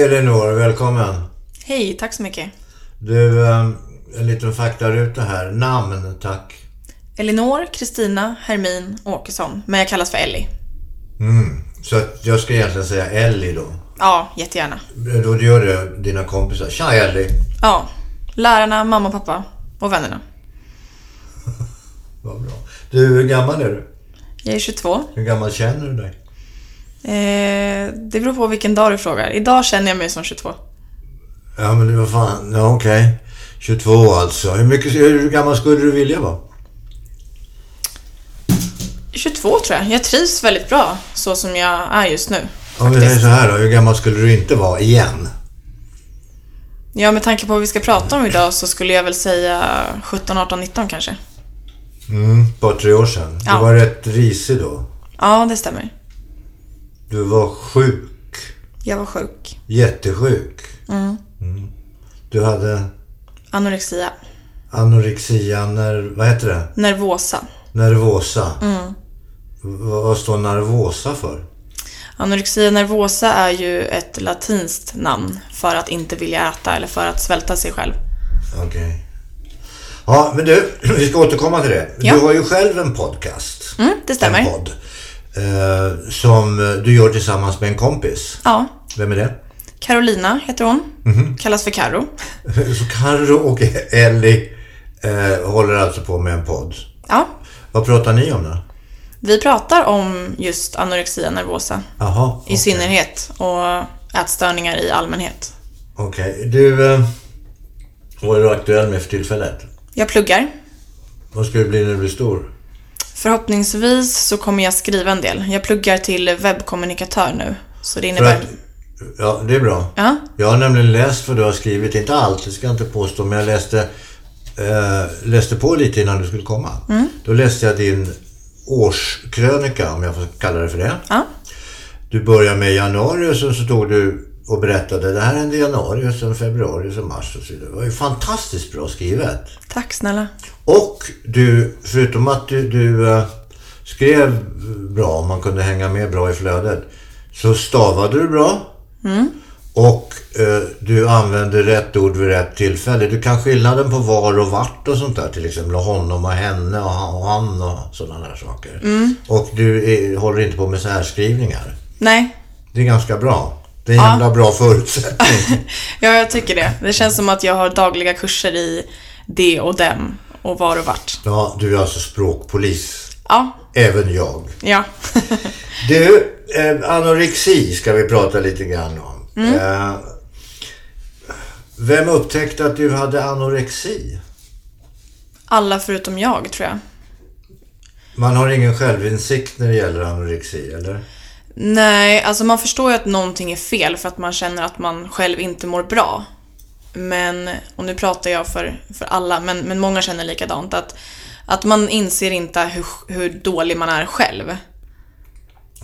Hej Elinor, välkommen. Hej, tack så mycket. Du, eh, en liten faktaruta här. Namn, tack. Elinor Kristina Hermin Åkesson, men jag kallas för Ellie. Mm. Så att jag ska egentligen säga Ellie då. Ja, jättegärna. Då gör det dina kompisar. Tja Ellie. Ja, lärarna, mamma, pappa och vännerna. Vad bra. Du, hur gammal är du? Jag är 22. Hur gammal känner du dig? Eh, det beror på vilken dag du frågar. Idag känner jag mig som 22. Ja, men vad fan. Ja, okej. 22 alltså. Hur, mycket, hur gammal skulle du vilja vara? 22 tror jag. Jag trivs väldigt bra så som jag är just nu. Om vi säger så här då. Hur gammal skulle du inte vara igen? Ja, med tanke på vad vi ska prata om idag så skulle jag väl säga 17, 18, 19 kanske. Mm, par tre år sedan. Du Ja. var rätt risig då. Ja, det stämmer. Du var sjuk. Jag var sjuk. Jättesjuk. Mm. Mm. Du hade Anorexia. anorexia, ner, vad heter det? Nervosa. Nervosa. Mm. Vad står nervosa för? Anorexia nervosa är ju ett latinskt namn för att inte vilja äta eller för att svälta sig själv. Okej. Ja, men du, vi ska återkomma till det. Ja. Du har ju själv en podcast. Mm, det stämmer. En podd. Eh, som du gör tillsammans med en kompis. Ja. Vem är det? Carolina heter hon. Mhm. Kallas för Karo. Så Carro och Ellie eh, håller alltså på med en podd. Ja. Vad pratar ni om då? Vi pratar om just anorexia nervosa Jaha, i synnerhet och ätstörningar i allmänhet. okej. Du, eh, vad är du aktuell med för tillfället? Jag pluggar. Vad ska du bli när du blir stor? Förhoppningsvis så kommer jag skriva en del. Jag pluggar till webbkommunikatör nu. Så det innebär... att, ja, det är bra. Ja. Jag har nämligen läst vad du har skrivit. Inte allt, det ska jag inte påstå. Men jag läste, eh, läste på lite innan du skulle komma. Mm. Då läste jag din årskrönika, om jag får kalla det för det. Ja. Du börjar med januari och sen så stod du och berättade det här hände i januari och sen februari och sen mars och så vidare. Det var ju fantastiskt bra skrivet. Tack snälla. Och du, förutom att du, du eh, skrev bra, om man kunde hänga med bra i flödet, så stavade du bra. Och eh, du använde rätt ord vid rätt tillfälle. Du kan skillnaden på var och vart och sånt där. Till exempel honom och henne och han och, han och sådana där saker. Och du är, håller inte på med särskrivningar. Nej. Det är ganska bra. Det är en Ja. jävla bra förutsättning. Ja, jag tycker det. Det känns som att jag har dagliga kurser i det och dem och var och vart. ja, du är alltså språkpolis. Ja. Även jag. Ja. Du, eh, anorexi ska vi prata lite grann om. Eh, vem upptäckte att du hade anorexi? Alla förutom jag, tror jag. Man har ingen självinsikt när det gäller anorexi, eller? Nej, alltså man förstår ju att någonting är fel för att man känner att man själv inte mår bra. Men, och nu pratar jag för, för alla, men, men många känner likadant. Att, att man inser inte hur, hur dålig man är själv.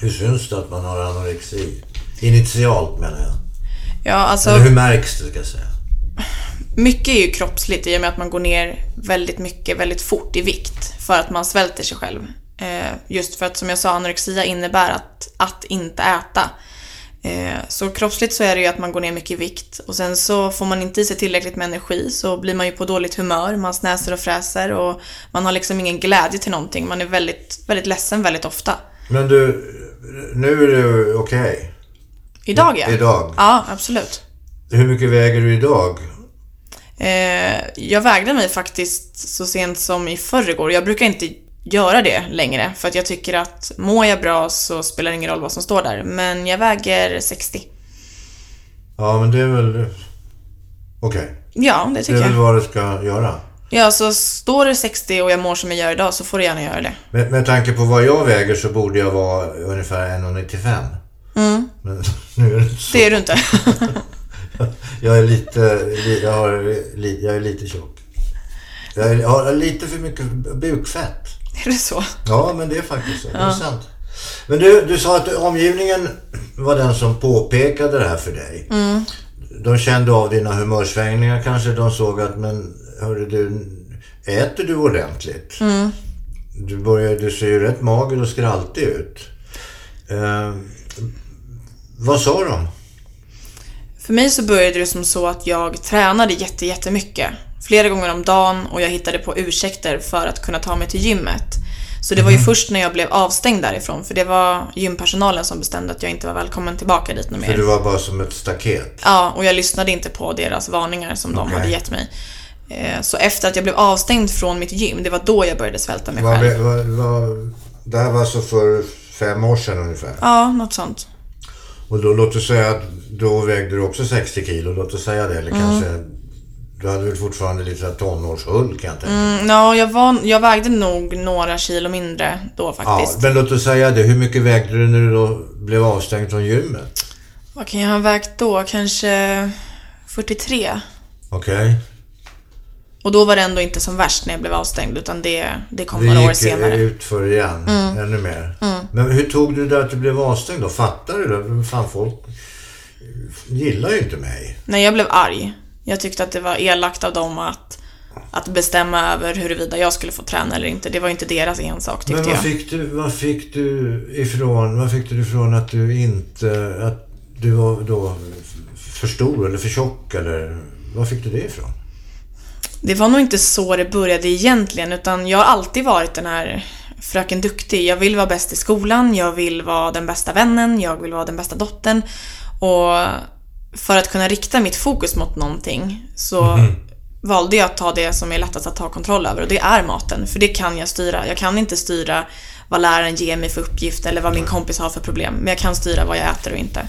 Hur syns det att man har anorexi? Initialt menar jag. Ja, alltså Eller hur märks det, ska jag säga? mycket är ju kroppsligt i och med att man går ner väldigt mycket, väldigt fort i vikt. För att man svälter sig själv. Eh, just för att som jag sa, anorexia innebär att, att inte äta. Eh, så kroppsligt så är det ju att man går ner mycket i vikt och sen så får man inte i sig tillräckligt med energi så blir man ju på dåligt humör, man snäser och fräser och man har liksom ingen glädje till någonting. Man är väldigt, väldigt ledsen väldigt ofta. Men du, nu är du okej. Idag ja. Idag. Ja, absolut. Hur mycket väger du idag? Eh, jag vägde mig faktiskt så sent som i förrgår. Jag brukar inte göra det längre för att jag tycker att mår jag bra så spelar det ingen roll vad som står där. Men jag väger 60. Ja, men det är väl... Okej. Ja, det Det tycker är väl jag. vad du ska göra. Ja, så står det 60 och jag mår som jag gör idag så får du gärna göra det. Med, med tanke på vad jag väger så borde jag vara ungefär 1,95. Mm. Men nu är det inte så. Det är du inte. Jag är lite, li- jag, har, jag är lite tjock. Jag, är, jag har lite för mycket bukfett. är det så? Ja, men det är faktiskt så. Det är sant. Men du, du sa att omgivningen var den som påpekade det här för dig. De kände av dina humörsvängningar kanske. De såg att, men hörru du, äter du ordentligt? Du, börjar, du ser ju rätt mager och skraltig ut. Eh, vad sa de? För mig så började det som så att jag tränade jätte, jättemycket. Flera gånger om dagen och jag hittade på ursäkter för att kunna ta mig till gymmet. Så det var ju först när jag blev avstängd därifrån, för det var gympersonalen som bestämde att jag inte var välkommen tillbaka dit något För mer. du var bara som ett staket. Ja, och jag lyssnade inte på deras varningar som de Okej. hade gett mig. Eh, Så efter att jag blev avstängd från mitt gym, det var då jag började svälta mig Vad, själv. vad, vad, det här var alltså för fem år sedan ungefär. Ja, något sånt. Och då, låt oss säga att då vägde du också 60 kilo, låt oss säga det. Eller Mm. kanske, du hade väl fortfarande lite tonårshull kan jag tänka. Mm, ja, jag, var, jag vägde nog några kilo mindre då Ja, faktiskt. men låt oss säga det. Hur mycket vägde du när du då blev avstängd från gymmet? Vad kan jag ha vägt då? Kanske 43? Okej? Och då var det ändå inte som värst när jag blev avstängd, utan det, det kom Du några år gick senare. Mm. ut för igen, ännu mer. Men hur tog du det att du blev avstängd då? Fattade du det? Fan, folk gillar ju inte mig. Nej, jag blev arg. Jag tyckte att det var elakt av dem att, att bestämma över huruvida jag skulle få träna eller inte. Det var inte deras ensak, tyckte Men vad jag. fick, du, vad fick du ifrån, vad fick du ifrån att du inte, att du var då för stor eller för tjock eller vad fick du det ifrån? Det var nog inte så det började egentligen, utan jag har alltid varit den här fröken duktig. Jag vill vara bäst i skolan, jag vill vara den bästa vännen, jag vill vara den bästa dottern. Och för att kunna rikta mitt fokus mot någonting så valde jag att ta det som är lättast att ta kontroll över och det är maten. För det kan jag styra. Jag kan inte styra vad läraren ger mig för uppgift eller vad min kompis har för problem. Men jag kan styra vad jag äter och inte.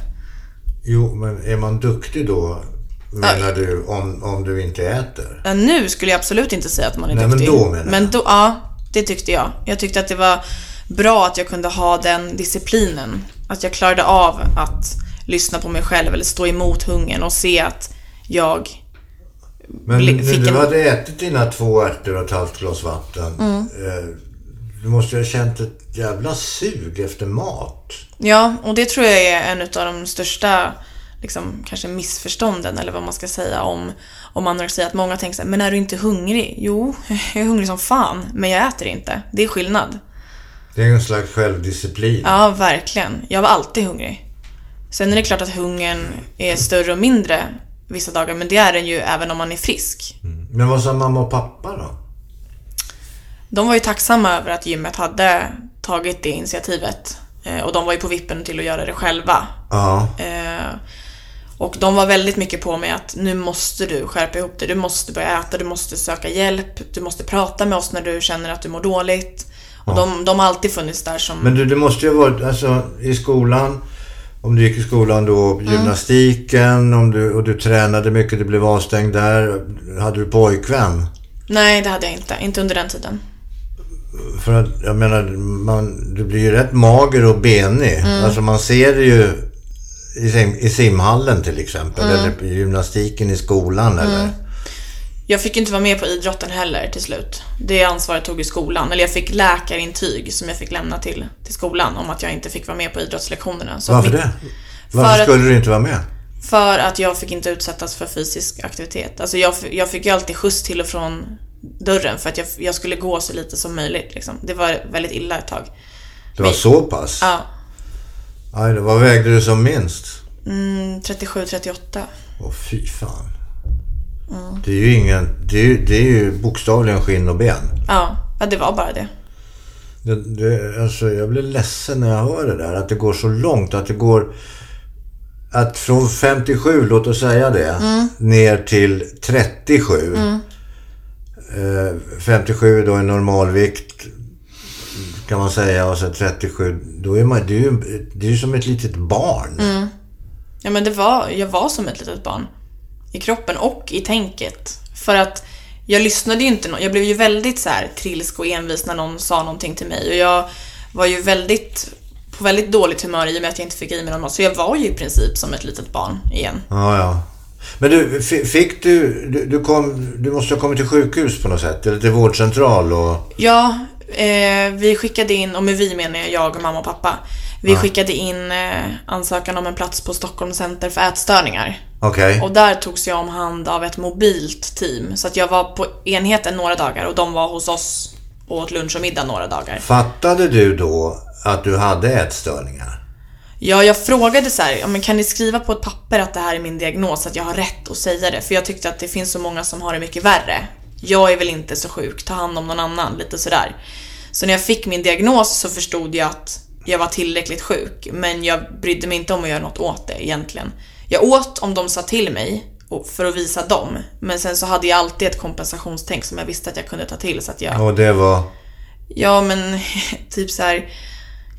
Jo, men är man duktig då, menar du, om, om du inte äter? Ja, nu skulle jag absolut inte säga att man är Nej, men duktig. då menar jag. Men då, ja, det tyckte jag. Jag tyckte att det var bra att jag kunde ha den disciplinen. Att jag klarade av att lyssna på mig själv eller stå emot hungern och se att jag... Men när du en- hade ätit dina två ärtor och ett halvt glas vatten, Mm. eh, du måste ju ha känt ett jävla sug efter mat. Ja, och det tror jag är en av de största liksom, kanske missförstånden eller vad man ska säga om, om anorexi. Att många tänker så här, men är du inte hungrig? Jo, jag är hungrig som fan, men jag äter inte. Det är skillnad. Det är en slags självdisciplin. Ja, verkligen. Jag var alltid hungrig. Sen är det klart att hungern är större och mindre vissa dagar, men det är den ju även om man är frisk. Men vad sa mamma och pappa då? De var ju tacksamma över att gymmet hade tagit det initiativet. Eh, Och de var ju på vippen till att göra det själva. Ja. Eh, Och de var väldigt mycket på mig att nu måste du skärpa ihop dig. Du måste börja äta, du måste söka hjälp, du måste prata med oss när du känner att du mår dåligt. Och de, de har alltid funnits där som... Men du, det måste ju ha varit, alltså i skolan, om du gick i skolan då, gymnastiken, om du, och du tränade mycket, du blev avstängd där. Hade du pojkvän? Nej, det hade jag inte. Inte under den tiden. För att, jag menar, man, du blir ju rätt mager och benig. Alltså man ser det ju i, sim, i simhallen till exempel, eller i gymnastiken i skolan eller. Jag fick inte vara med på idrotten heller till slut. Det ansvaret tog ju skolan. Eller jag fick läkarintyg som jag fick lämna till, till skolan om att jag inte fick vara med på idrottslektionerna. Så Varför mitt- det? Varför För att- skulle du inte vara med? För att jag fick inte utsättas för fysisk aktivitet. Alltså jag, jag fick ju alltid skjuts till och från dörren för att jag, jag skulle gå så lite som möjligt. Liksom. Det var väldigt illa ett tag. Det var så pass? Ja, Aj, vad vägde du som minst? mm, 37-38. Åh fy fan. Det är ju ingen, det är, det är ju bokstavligen skinn och ben. Ja, ja, det var bara det. Det, det, alltså jag blir ledsen när jag hör det där. Att det går så långt. Att det går... Att från 57, låt oss säga det, ner till 37. Eh, 57 är då en normalvikt kan man säga och så 37. Då är man, det är ju det är som ett litet barn. Ja, men det var, jag var som ett litet barn. I kroppen och i tänket. För att jag lyssnade ju inte. Jag blev ju väldigt så här trilsk och envis när någon sa någonting till mig. Och jag var ju väldigt på väldigt dåligt humör i och med att jag inte fick i mig någon mat. Så jag var ju i princip som ett litet barn igen. Ja, ja. Men du, fi- fick du, du, du, kom, du måste ha kommit till sjukhus på något sätt? Eller till vårdcentral och... Ja, eh, vi skickade in, och med vi menar jag jag och mamma och pappa. Vi skickade in eh, ansökan om en plats på Stockholms center för ätstörningar. Okej. Och där togs jag om hand av ett mobilt team. Så att jag var på enheten några dagar och de var hos oss och åt lunch och middag några dagar. Fattade du då att du hade ätstörningar? Ja, jag frågade så här, men kan ni skriva på ett papper att det här är min diagnos, att jag har rätt att säga det? För jag tyckte att det finns så många som har det mycket värre. Jag är väl inte så sjuk, ta hand om någon annan, lite sådär. Så när jag fick min diagnos så förstod jag att jag var tillräckligt sjuk, men jag brydde mig inte om att göra något åt det egentligen. Jag åt om de sa till mig, för att visa dem. Men sen så hade jag alltid ett kompensationstänk som jag visste att jag kunde ta till så att jag... Och det var... Ja, men typ så här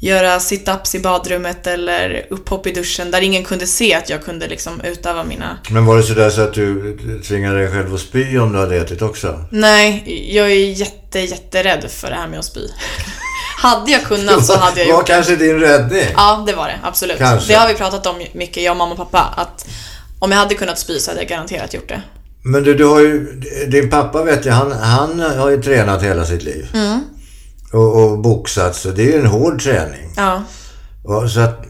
göra sit-ups i badrummet eller upphopp i duschen där ingen kunde se att jag kunde liksom utöva mina... Men var det sådär så att du tvingade dig själv att spy om du hade ätit också? Nej, jag är jätte, jätterädd för det här med att spy. hade jag kunnat så hade jag var gjort det. kanske din räddning? Ja, det var det. Absolut. Kanske. Det har vi pratat om mycket, jag, mamma och pappa. Att om jag hade kunnat spy så hade jag garanterat gjort det. Men du, du har ju... Din pappa vet jag, han, han har ju tränat hela sitt liv. Mm. Och, och boxat, så det är ju en hård träning. Ja. Och Så att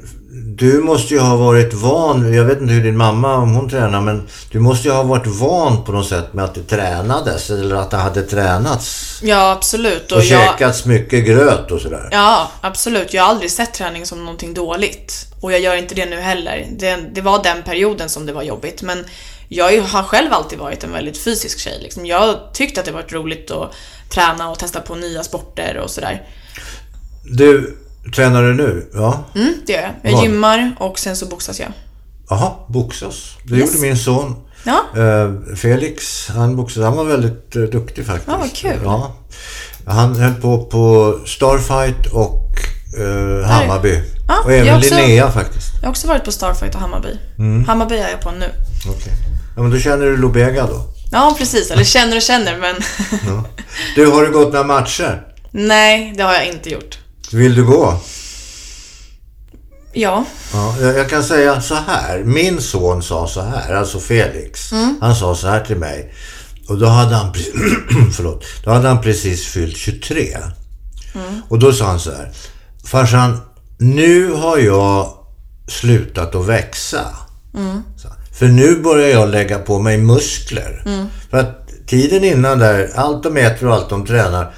du måste ju ha varit van, jag vet inte hur din mamma, om hon tränar, men du måste ju ha varit van på något sätt med att det tränades eller att det hade tränats. Ja, absolut. Och Och jag, käkats mycket gröt och sådär. Ja, absolut. Jag har aldrig sett träning som någonting dåligt. Och jag gör inte det nu heller. Det, det var den perioden som det var jobbigt. Men jag har själv alltid varit en väldigt fysisk tjej. Liksom. Jag har tyckt att det varit roligt att träna och testa på nya sporter och sådär. Du, tränar du nu? Ja. Mm, det gör jag. Jag Vad? gymmar och sen så boxas jag. Jaha, boxas. Det Yes. gjorde min son. Ja, Eh, Felix, han boxade. Han var väldigt eh, duktig faktiskt. Ja, vad kul. Ja. Han höll på på Starfight och eh, Hammarby. Ja, och även också. Linnea faktiskt. jag har också varit på Starfight och Hammarby. Hammarby är jag på nu. Okej. Ja, men då känner du Lobega då? Ja, precis. Eller känner och känner, men Ja. Du, har du gått några matcher? nej, det har jag inte gjort. Vill du gå? Ja, Ja, jag, kan säga så här. Min son sa så här, alltså Felix. Mm. Han sa så här till mig. Och då hade han, förlåt, då hade han precis fyllt 23. Mm. Och då sa han så här. Farsan, nu har jag slutat att växa. Mm. För nu börjar jag lägga på mig muskler. Mm. För att tiden innan där, allt de äter och allt de tränar.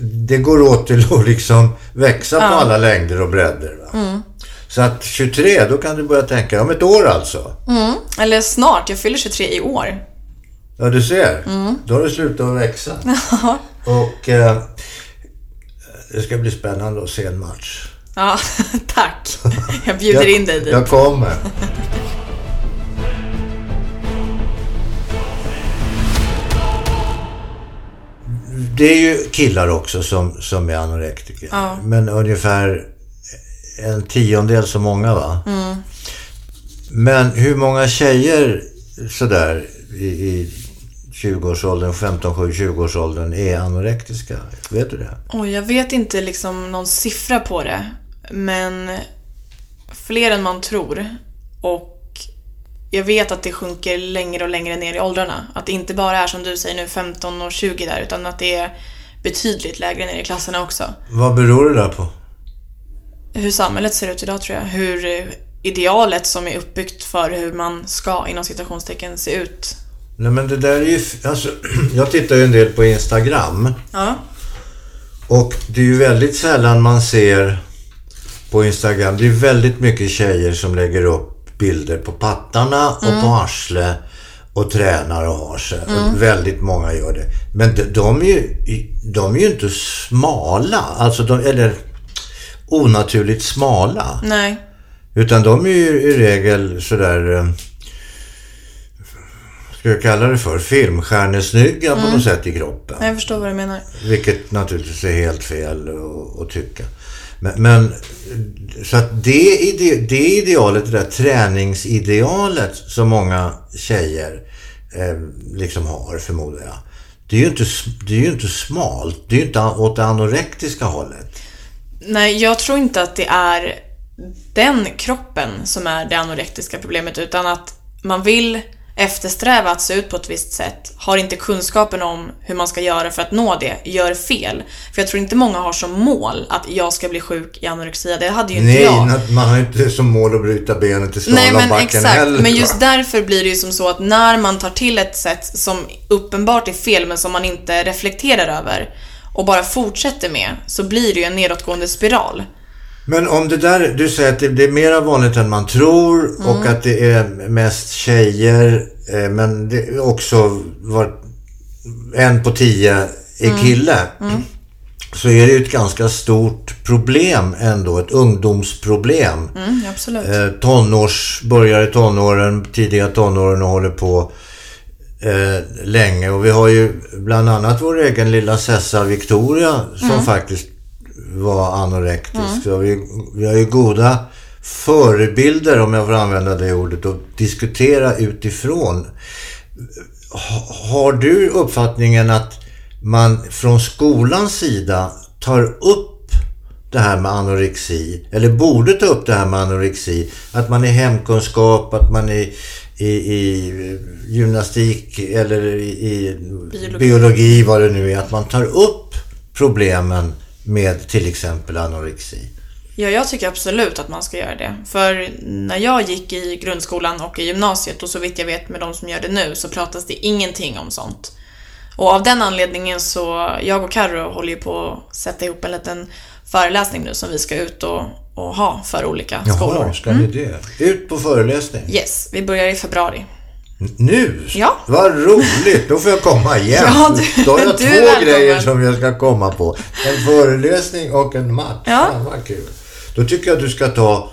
Det går åt till att liksom växa på alla längder och bredder. Mm. Så att 23, då kan du börja tänka, om ett år alltså. mm. eller snart. Jag fyller 23 i år. Ja, du ser. Mm. Då har du slutat att växa. och eh, det ska bli spännande att se en match. Ja, tack. Jag bjuder in dig dit. Jag kommer. Det är ju killar också som, som är anorektiker. Ja. Men ungefär en tiondel så många va? Mm. Men hur många tjejer sådär i, i 20-årsåldern, 15-20-årsåldern är anorektiska? Vet du det? Oj, jag vet inte liksom någon siffra på det. Men fler än man tror. Och jag vet att det sjunker längre och längre ner i åldrarna. Att det inte bara är som du säger nu 15 och 20 där, utan att det är betydligt lägre ner i klasserna också. Vad beror det där på? Hur samhället ser ut idag tror jag. Hur eh, idealet som är uppbyggt för hur man ska, inom citationstecken, se ut. Nej men det där är ju... Alltså, jag tittar ju en del på Instagram. Ja. Och det är ju väldigt sällan man ser på Instagram. Det är väldigt mycket tjejer som lägger upp bilder på pattarna och på arsle och tränar och har sig. Och väldigt många gör det. Men de, de, är ju, de är ju inte smala. Alltså de, eller onaturligt smala. Nej. Utan de är ju i regel sådär... eh, Ska jag kalla det för? Filmstjärnesnygga på något sätt i kroppen. Jag förstår vad du menar. Vilket naturligtvis är helt fel att tycka. Men, men så att det, ide, det idealet, det där träningsidealet som många tjejer eh, liksom har, förmodar jag. Det är ju inte, det är ju inte smalt. Det är ju inte åt det anorektiska hållet. Nej, jag tror inte att det är den kroppen som är det anorektiska problemet, utan att man vill eftersträva att se ut på ett visst sätt, har inte kunskapen om hur man ska göra för att nå det, gör fel. För jag tror inte många har som mål att jag ska bli sjuk i anorexia, det hade ju inte Nej, jag. na- man har inte som mål att bryta benet i Nej men slalombacken heller. men just därför blir det ju som så att när man tar till ett sätt som uppenbart är fel men som man inte reflekterar över och bara fortsätter med så blir det ju en nedåtgående spiral. Men om det där, du säger att det, det är mer vanligt än man tror och att det är mest tjejer. Eh, men det är också var, en på tio är kille. Så är det ju ett ganska stort problem ändå, ett ungdomsproblem. Mm, absolut. Eh, tonårs, börjar i tonåren, tidiga tonåren och håller på eh, länge. Och vi har ju bland annat vår egen lilla Sessa Victoria som faktiskt var anorektisk. Så vi, vi har ju goda förebilder, om jag får använda det ordet, och diskutera utifrån. Ha- Har du uppfattningen att man från skolans sida tar upp det här med anorexi, eller borde ta upp det här med anorexi, att man i hemkunskap, att man i, i, i gymnastik eller i, i Biologi. biologi, vad det nu är, att man tar upp problemen med till exempel anorexi. Ja, jag tycker absolut att man ska göra det. För när jag gick i grundskolan och i gymnasiet, och så vitt jag vet med de som gör det nu, så pratas det ingenting om sånt. Och av den anledningen så, jag och Karo håller ju på att sätta ihop en liten föreläsning nu som vi ska ut och, och ha för olika skolor. Jaha, ska ni det? Ut på föreläsning? Yes, vi börjar i februari. Nu? Ja. Vad roligt! Då får jag komma igen. Ja, du- Då har jag två grejer som jag ska komma på. En föreläsning och en match. Ja. Fan vad kul. Då tycker jag att du ska ta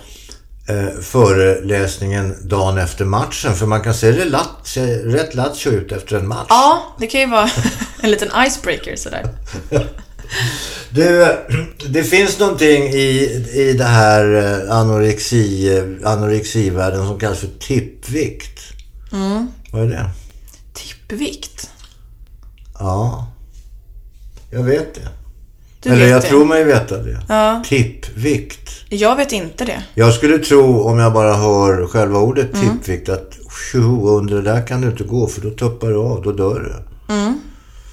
eh, föreläsningen dagen efter matchen. För man kan se det lat, se rätt lattjo ut efter en match. Ja, det kan ju vara en liten icebreaker sådär. Du, det finns någonting i, i det här eh, anorexi, eh, anorexivärlden som kallas för tippvikt. Mm. Vad är det? Tippvikt. Ja, jag vet det. Du Eller jag det. tror mig veta det. Ja. Tippvikt. Jag vet inte det. Jag skulle tro, om jag bara hör själva ordet Mm. tippvikt, att tjo, under det där kan du inte gå för då tuppar du av, då dör du.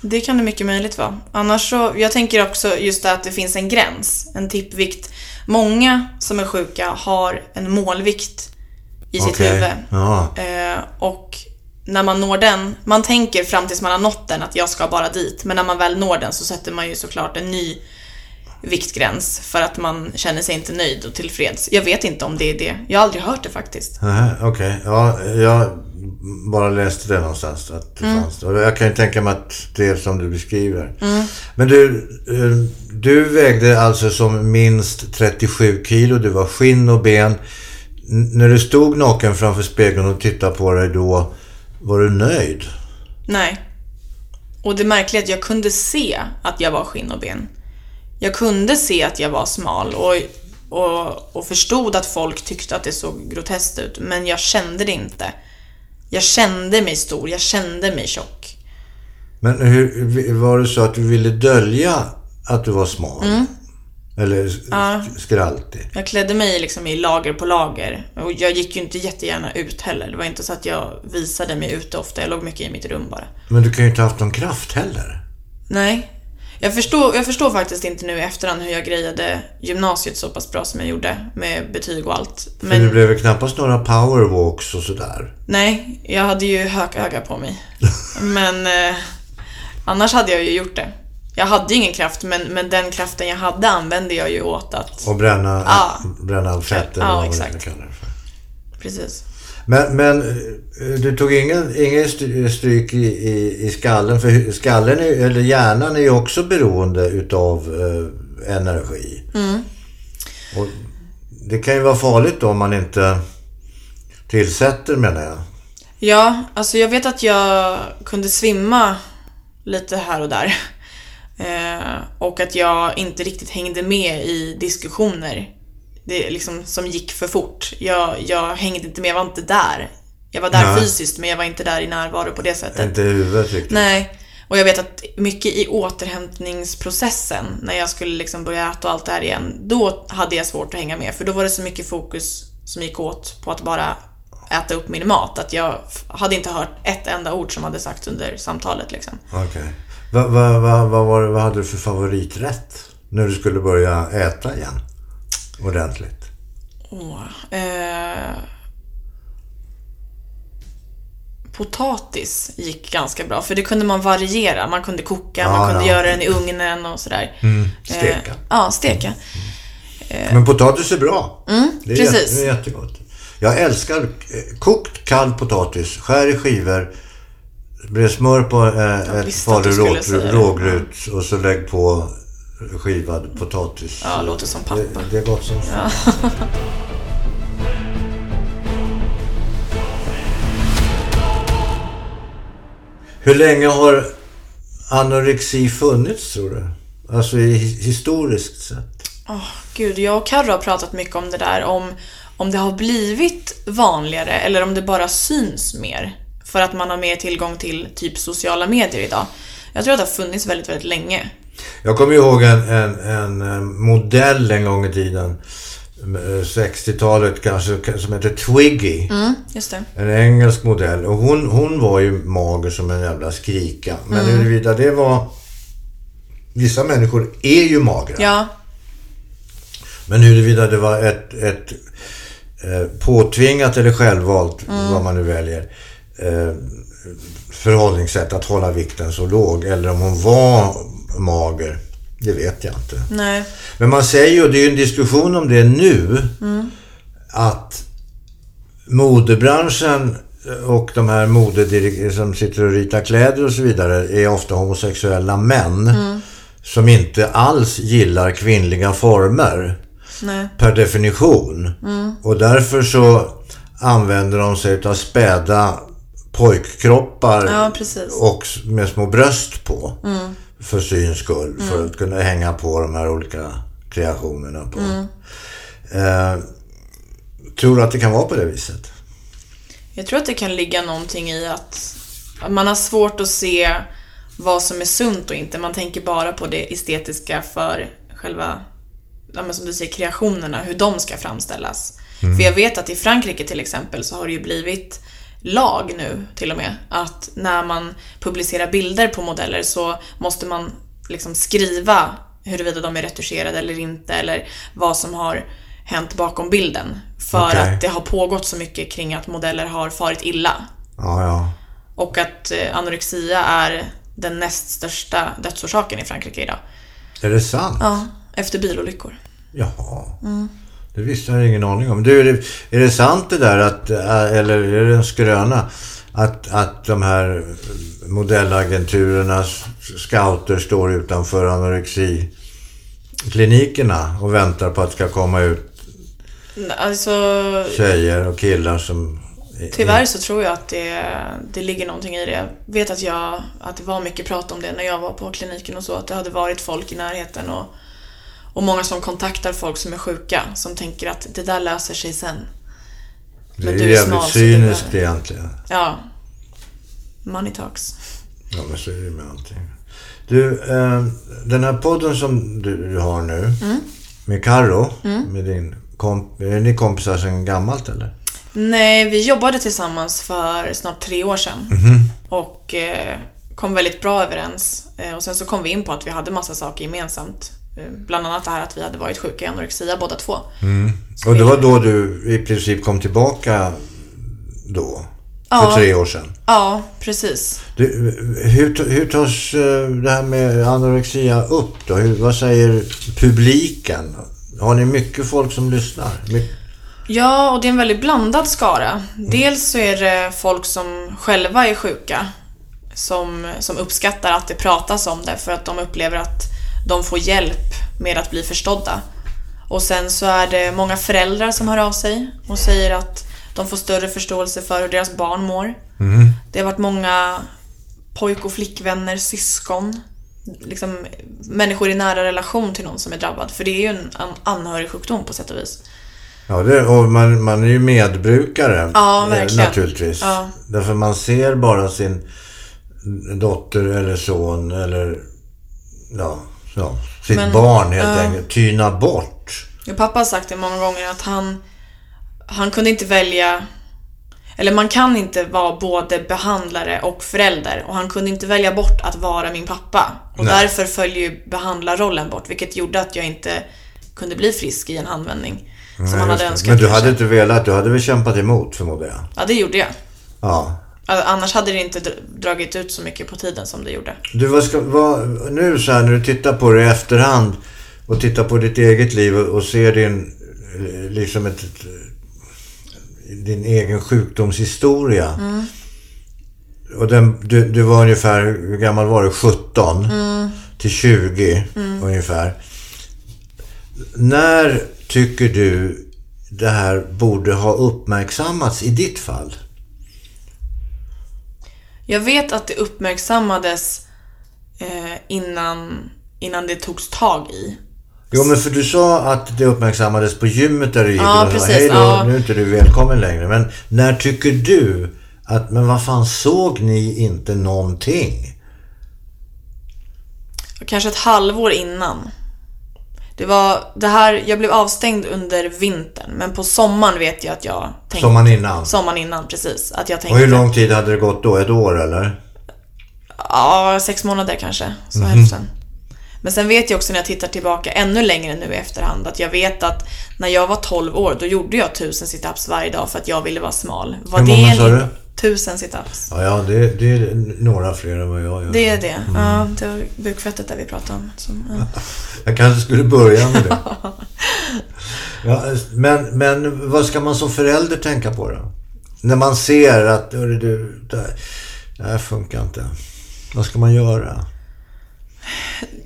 Det kan det mycket möjligt vara. Annars så, jag tänker också just att det finns en gräns, en tippvikt. Många som är sjuka har en målvikt i sitt Okej. huvud. Ja. Eh, och när man når den, man tänker fram tills man har nått den att jag ska bara dit. Men när man väl når den så sätter man ju såklart en ny viktgräns för att man känner sig inte nöjd och tillfreds. Jag vet inte om det är det. Jag har aldrig hört det faktiskt. Okej, ja, jag bara läste det någonstans. Att det Mm. fanns. Och jag kan ju tänka mig att det är som du beskriver. Men du, eh, du vägde alltså som minst 37 kilo. Du var skinn och ben. När du stod naken framför spegeln och tittade på dig då, var du nöjd? Nej. Och det märkliga är att jag kunde se att jag var skinn och ben. Jag kunde se att jag var smal och, och, och förstod att folk tyckte att det såg groteskt ut, men jag kände det inte. Jag kände mig stor, jag kände mig tjock. Men hur, var det så att du ville dölja att du var smal? Eller. Ja. skraltig? Jag klädde mig liksom i lager på lager. Och jag gick ju inte jättegärna ut heller. Det var inte så att jag visade mig ute ofta. Jag låg mycket i mitt rum bara. Men du kan ju inte ha haft någon kraft heller. Nej. Jag förstår, jag förstår faktiskt inte nu i efterhand hur jag grejade gymnasiet så pass bra som jag gjorde med betyg och allt. Men det Men blev väl knappast några powerwalks och sådär? nej, jag hade ju hököga på mig. Men eh, annars hade jag ju gjort det. Jag hade ingen kraft, men, men den kraften jag hade använde jag ju åt att... Och bränna, Ja. bränna fett eller Ja, vad man exakt. nu kallar det för. Precis. Men, men eh, du tog ingen, ingen st- stryk i, i, i skallen? För skallen, är, eller hjärnan är ju också beroende utav eh, energi. Mm. Och det kan ju vara farligt då om man inte tillsätter menar jag. Ja, alltså jag vet att jag kunde svimma lite här och där. Eh, och att jag inte riktigt hängde med i diskussioner det liksom, som gick för fort. Jag, jag hängde inte med, jag var inte där. Jag var där Nej. fysiskt, men jag var inte där i närvaro på det sättet. Inte i huvudet riktigt. Nej. Och jag vet att mycket i återhämtningsprocessen, när jag skulle liksom börja äta och allt det här igen, då hade jag svårt att hänga med. För då var det så mycket fokus som gick åt på att bara äta upp min mat, att jag hade inte hört ett enda ord som hade sagts under samtalet liksom. Okej. Vad va, va, vad var vad hade du för favoriträtt? När du skulle börja äta igen? Ordentligt. Åh, eh, potatis gick ganska bra, för det kunde man variera. Man kunde koka, Ja, man kunde ja. göra den i ugnen och sådär. Mm, steka. Eh, ja, steka. Men potatis är bra. Mm, det är precis. Jätte, det är jättegott. Jag älskar eh, kokt kall potatis. Skär i skivor. Bre smör på eh, ett visste att du falu skulle säga det. rågryt och så lägg på skivad potatis. Ja, låter som pappa. Det, det är gott som fan. Hur länge har anorexi funnits tror du? Alltså i, historiskt sett. Åh, gud, jag och Carro har pratat mycket om det där. Om, om det har blivit vanligare eller om det bara syns mer. För att man har mer tillgång till typ sociala medier idag. Jag tror att det har funnits väldigt, väldigt länge. Jag kommer ihåg en, en, en eh, modell en gång i tiden. eh, 60-talet kanske, som heter Twiggy. Mm. En engelsk modell. Och hon, hon var ju mager som en jävla skrika. Men Mm. huruvida det var... Vissa människor är ju magra. Ja, Men huruvida det var ett, ett eh, påtvingat eller självvalt, Mm. vad man nu väljer, eh, förhållningssätt att hålla vikten så låg. Eller om hon var mager. Det vet jag inte. nej. Men man säger ju, och det är ju en diskussion om det nu, att modebranschen och de här modedirek- som sitter och ritar kläder och så vidare är ofta homosexuella män som inte alls gillar kvinnliga former Nej. per definition. Och därför så använder de sig av späda pojkkroppar Ja, och med små bröst på. För syns skull. För att kunna hänga på de här olika kreationerna på. Eh, tror du att det kan vara på det viset? Jag tror att det kan ligga någonting i att att man har svårt att se vad som är sunt och inte. Man tänker bara på det estetiska för själva, ja, som du säger, kreationerna, hur de ska framställas. För jag vet att i Frankrike till exempel så har det ju blivit lag nu till och med, att när man publicerar bilder på modeller så måste man liksom skriva huruvida de är retuscherade eller inte, eller vad som har hänt bakom bilden. För Okej. att det har pågått så mycket kring att modeller har farit illa. Ja, ja. Och att eh, anorexia är den näst största dödsorsaken i Frankrike idag. Är det sant? Ja, efter bilolyckor. Jaha. Det visste jag ingen aning om. Du, är det, är det sant det där att, äh, eller är det en skröna? Att, att de här modellagenturernas scouter står utanför anorexiklinikerna och väntar på att det ska komma ut Alltså, tjejer och killar som... tyvärr så tror jag att det, det ligger någonting i det. Jag vet att, jag, att det var mycket prat om det när jag var på kliniken och så, att det hade varit folk i närheten och, och många som kontaktar folk som är sjuka, som tänker att det där löser sig sen. Det Men är du är jävligt det cyniskt behöver- egentligen. Ja. Money talks. Ja, men så är det med allting. Du, eh, den här podden som du, du har nu med Karo, med din komp- är ni kompisar sedan gammalt eller? Nej, vi jobbade tillsammans för snart tre år sedan. Och eh, kom väldigt bra överens. Eh, och sen så kom vi in på att vi hade massa saker gemensamt. Eh, bland annat det här att vi hade varit sjuka i anorexia båda två. Och det var då du i princip kom tillbaka då? För Ja. tre år sedan? Ja, precis. Du, hur, hur tas eh, det här med anorexia upp då? Hur, vad säger publiken? Har ni mycket folk som lyssnar? My- Ja, och det är en väldigt blandad skara. Dels så är det folk som själva är sjuka. Som, som uppskattar att det pratas om det för att de upplever att de får hjälp med att bli förstådda. Och sen så är det många föräldrar som hör av sig och säger att de får större förståelse för hur deras barn mår. Det har varit många pojk och flickvänner, syskon. Liksom människor i nära relation till någon som är drabbad. För det är ju en an- anhörigsjukdom på sätt och vis. Ja, det, och man, man är ju medbrukare. Ja, eh, verkligen. Naturligtvis. Ja. Därför man ser bara sin dotter eller son eller ja, ja, sitt Men, barn helt ja. enkelt tyna bort. Pappa har sagt det många gånger att han, han kunde inte välja eller man kan inte vara både behandlare och förälder och han kunde inte välja bort att vara min pappa. Och Nej. därför följer ju behandlarrollen bort vilket gjorde att jag inte kunde bli frisk i en handvändning. Som Nej, han hade önskat Men du kanske. hade inte velat, du hade väl kämpat emot förmodar jag? Ja, det gjorde jag. Ja. Alltså, Annars hade det inte dr- dragit ut så mycket på tiden som det gjorde. Du, vad ska, vad, nu så här när du tittar på det i efterhand och tittar på ditt eget liv och, och ser din, eh, liksom ett, din egen sjukdomshistoria. Mm. Och den, du, du var ungefär, hur gammal var du? 17 till 20 ungefär. När tycker du det här borde ha uppmärksammats i ditt fall? Jag vet att det uppmärksammades eh, innan, innan det togs tag i. Jo, men för du sa att det uppmärksammades på gymmet där du gick Ja, och sa precis, hej då, ja. nu är inte du välkommen längre. Men när tycker du att, men vad fan såg ni inte någonting? Kanske ett halvår innan. Det var det här, jag blev avstängd under vintern, men på sommaren vet jag att jag tänkte... Sommaren innan? Sommaren innan, precis. Att jag Och tänkte... hur lång tid hade det gått då? Ett år eller? Ja, sex månader kanske. Så Mhm. hälften. Men sen vet jag också när jag tittar tillbaka ännu längre nu i efterhand att jag vet att när jag var 12 år då gjorde jag tusen situps varje dag för att jag ville vara smal. Var Hur det många sa du? Tusen situps. Ja, ja det, det är några fler än vad jag gör. Det är det. Ja, det var bukfettet där vi pratade om. Så, ja. Jag kanske skulle börja med det. Ja, men, men vad ska man som förälder tänka på då? När man ser att du, det, här, funkar inte. Vad ska man göra?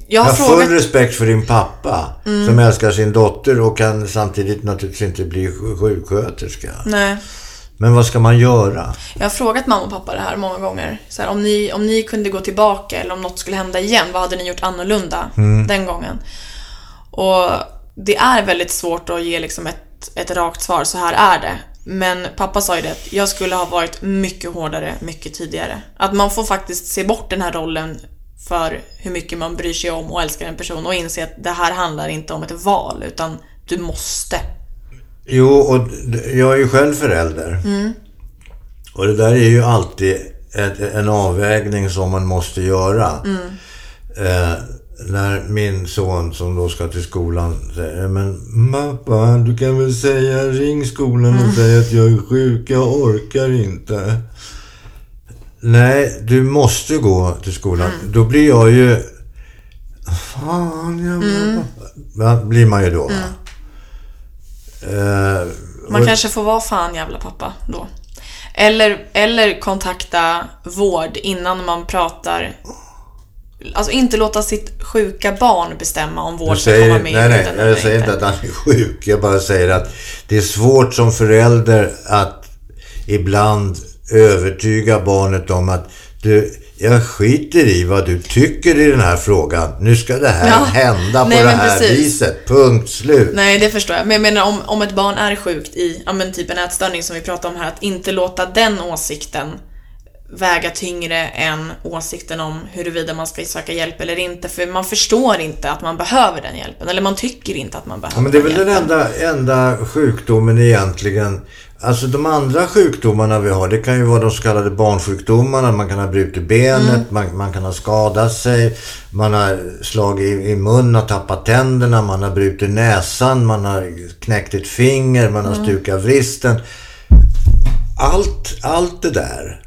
Jag har Jag har full. Mm. respekt för din pappa som älskar sin dotter och kan samtidigt naturligtvis inte bli sj- sjuksköterska. Nej. Men vad ska man göra? Jag har frågat mamma och pappa det här många gånger. Så här, om, ni, om ni kunde gå tillbaka eller om något skulle hända igen, vad hade ni gjort annorlunda den gången? Och det är väldigt svårt att ge liksom ett, ett rakt svar, så här är det. Men pappa sa ju det, att jag skulle ha varit mycket hårdare mycket tidigare. Att man får faktiskt se bort den här rollen för hur mycket man bryr sig om och älskar en person och inse att det här handlar inte om ett val, utan du måste. Jo, och jag är ju själv förälder. Och det där är ju alltid ett, en avvägning som man måste göra. Eh, när min son som då ska till skolan säger Men pappa, du kan väl säga ring skolan och säga att jag är sjuk, jag orkar inte. Nej, du måste gå till skolan. Då blir jag ju... Fan, pappa. Va, blir man ju då. va? Eh, Man och- kanske får vara fan jävla pappa då. Eller, eller kontakta vård innan man pratar. Alltså inte låta sitt sjuka barn bestämma om vård Jag ska säger, komma med nej, nej, jag eller säger inte. att han är sjuk. Jag bara säger att det är svårt som förälder att ibland övertyga barnet om att du, jag skiter i vad du tycker i den här frågan. Nu ska det här Ja. hända på Nej, det här precis. viset. Punkt slut. Nej, det förstår jag. Men jag menar om, om ett barn är sjukt i, ja men typ en ätstörning som vi pratade om här, att inte låta den åsikten väga tyngre än åsikten om huruvida man ska söka hjälp eller inte. För man förstår inte att man behöver den hjälpen. Eller man tycker inte att man behöver Ja, men det är väl den den enda, enda sjukdomen egentligen. Alltså de andra sjukdomarna vi har, det kan ju vara de så kallade barnsjukdomarna. Man kan ha brutit benet, Mm. man, man kan ha skadat sig, man har slagit i, i mun, har tappat tänderna, man har brutit näsan, man har knäckt ett finger, man Mm. har stukat vristen. Allt, allt det där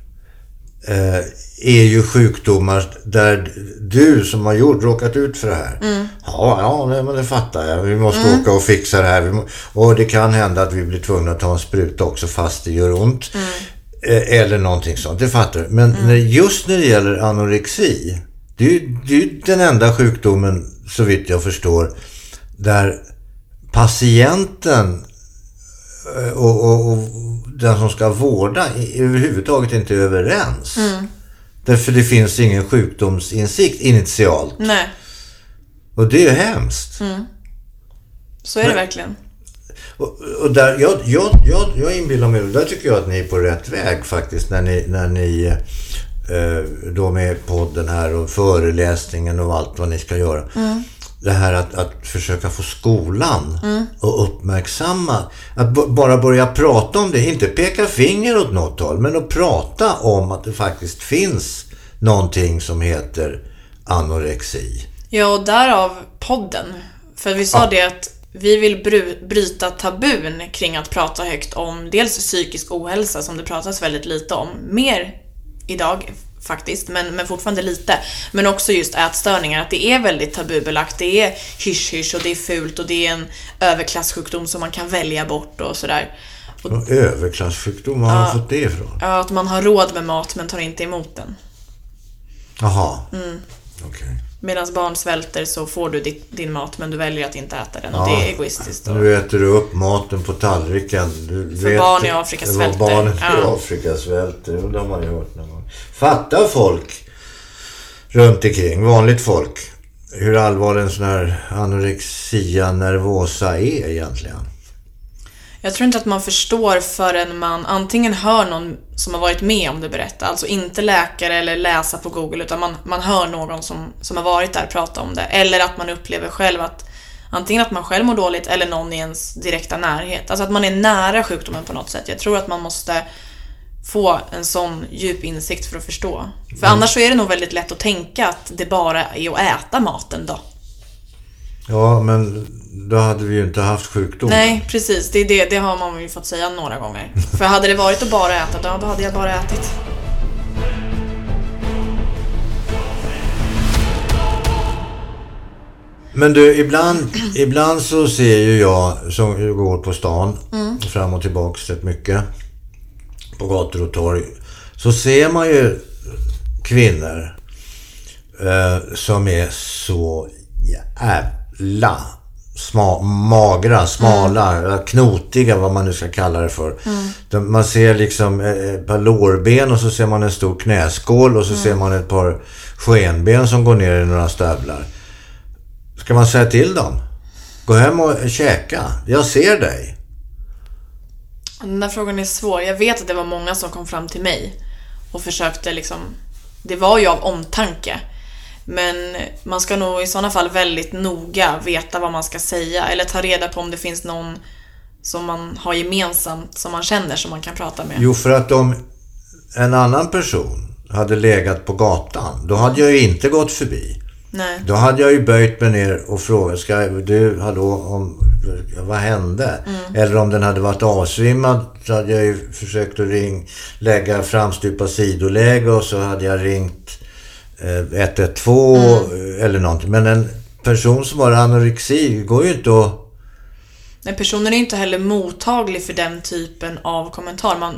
eh, är ju sjukdomar där du som har gjort, råkat ut för det här. Ja, ja det, men det fattar jag. Vi måste åka och fixa det här. Och det kan hända att vi blir tvungna att ta en spruta också fast det gör ont. Eh, eller någonting sånt, det fattar du. Men när, just när det gäller anorexi, det är ju det är ju den enda sjukdomen, så vitt jag förstår, där patienten eh, och, och, och den som ska vårda överhuvudtaget inte är överens. Därför det finns ingen sjukdomsinsikt initialt. Nej, Och det är hemskt. så är det verkligen. Och, och där, jag, jag, jag, jag inbillar mig, där tycker jag att ni är på rätt väg faktiskt när ni, när ni eh, då med podden här och föreläsningen och allt vad ni ska göra. Det här att, att försöka få skolan att uppmärksamma, att bara börja prata om det, inte peka finger åt något håll, men att prata om att det faktiskt finns någonting som heter anorexi. Ja, och därav podden. För vi sa Ja. det att vi vill bry- bryta tabun kring att prata högt om dels psykisk ohälsa som det pratas väldigt lite om. Mer idag faktiskt, men, men fortfarande lite. Men också just ätstörningar, att det är väldigt tabubelagt. Det är hysch-hysch och det är fult och det är en överklassjukdom som man kan välja bort och sådär. Och överklassjukdom, var har ja, fått det ifrån? Ja, att man har råd med mat men tar inte emot den. Jaha. Mm. Okay. Medan barn svälter så får du din mat men du väljer att inte äta den och ja, det är egoistiskt. Nu äter du upp maten på tallriken. Du För vet, barn i Afrika svälter. Barnen ja. i Afrika svälter. Det har man ju hört någon gång. Fattar folk runt omkring, vanligt folk, hur allvarlig en sån här anorexia nervosa är egentligen? Jag tror inte att man förstår förrän man antingen hör någon som har varit med om det berätta, alltså inte läkare eller läsa på Google, utan man, man hör någon som, som har varit där prata om det. Eller att man upplever själv att antingen att man själv mår dåligt eller någon i ens direkta närhet. Alltså att man är nära sjukdomen på något sätt. Jag tror att man måste få en sån djup insikt för att förstå. För mm. annars så är det nog väldigt lätt att tänka att det bara är att äta maten då. Ja, men då hade vi ju inte haft sjukdomen. Nej, precis. Det, det, det har man ju fått säga några gånger. För hade det varit att bara äta, då, då hade jag bara ätit. Men du, ibland, ibland så ser ju jag som går på stan mm. fram och tillbaks rätt mycket på gator och torg. Så ser man ju kvinnor eh, som är så jävla sma, magra, smala, mm. knotiga, vad man nu ska kalla det för. Mm. man ser liksom eh, ett par lårben och så ser man en stor knäskål och så mm. ser man ett par skenben som går ner i några stövlar. Ska man säga till dem? Gå hem och käka. Jag ser dig. Den där frågan är svår. Jag vet att det var många som kom fram till mig och försökte liksom... Det var ju av omtanke. Men man ska nog i sådana fall väldigt noga veta vad man ska säga eller ta reda på om det finns någon som man har gemensamt, som man känner, som man kan prata med. Jo, för att om en annan person hade legat på gatan, då hade jag ju inte gått förbi. Nej. Då hade jag ju böjt mig ner och frågat, ska du, hallå, om, vad hände? Mm. Eller om den hade varit avsvimmad så hade jag ju försökt att ring, lägga framstupa sidoläge och så hade jag ringt 112 eh, mm. eller någonting. Men en person som har anorexi går ju inte att... Nej, personen är inte heller mottaglig för den typen av kommentar. Man,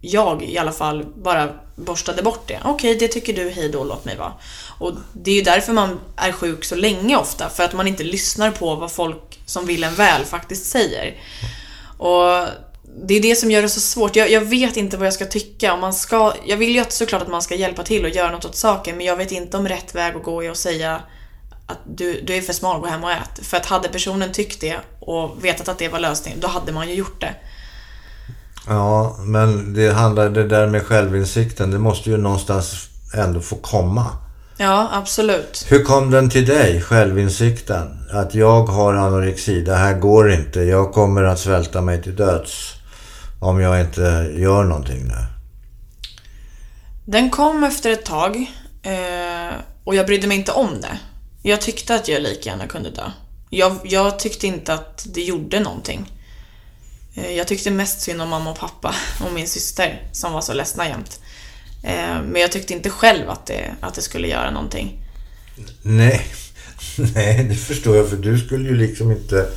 jag i alla fall bara borstade bort det. Okej, det tycker du, hej då, låt mig vara. Och det är ju därför man är sjuk så länge ofta, för att man inte lyssnar på vad folk som vill en väl faktiskt säger. Och det är det som gör det så svårt. Jag, jag, vet inte vad jag ska tycka. Om man ska, jag vill ju såklart att man ska hjälpa till och göra något åt saken, men jag vet inte om rätt väg att gå är att säga att du, du är för smal, gå hem och ät. För att hade personen tyckt det och vetat att det var lösningen, då hade man ju gjort det. Ja, men det handlar det där med självinsikten, det måste ju någonstans ändå få komma. Ja, absolut. Hur kom den till dig, självinsikten? Att jag har anorexi, det här går inte, jag kommer att svälta mig till döds om jag inte gör någonting nu? Den kom efter ett tag eh, och jag brydde mig inte om det. Jag tyckte att jag lika gärna kunde dö. Jag, jag tyckte inte att det gjorde någonting. Eh, jag tyckte mest synd om mamma och pappa och min syster som var så ledsna jämt. Eh, men jag tyckte inte själv att det, att det skulle göra någonting. Nej, nej det förstår jag för du skulle ju liksom inte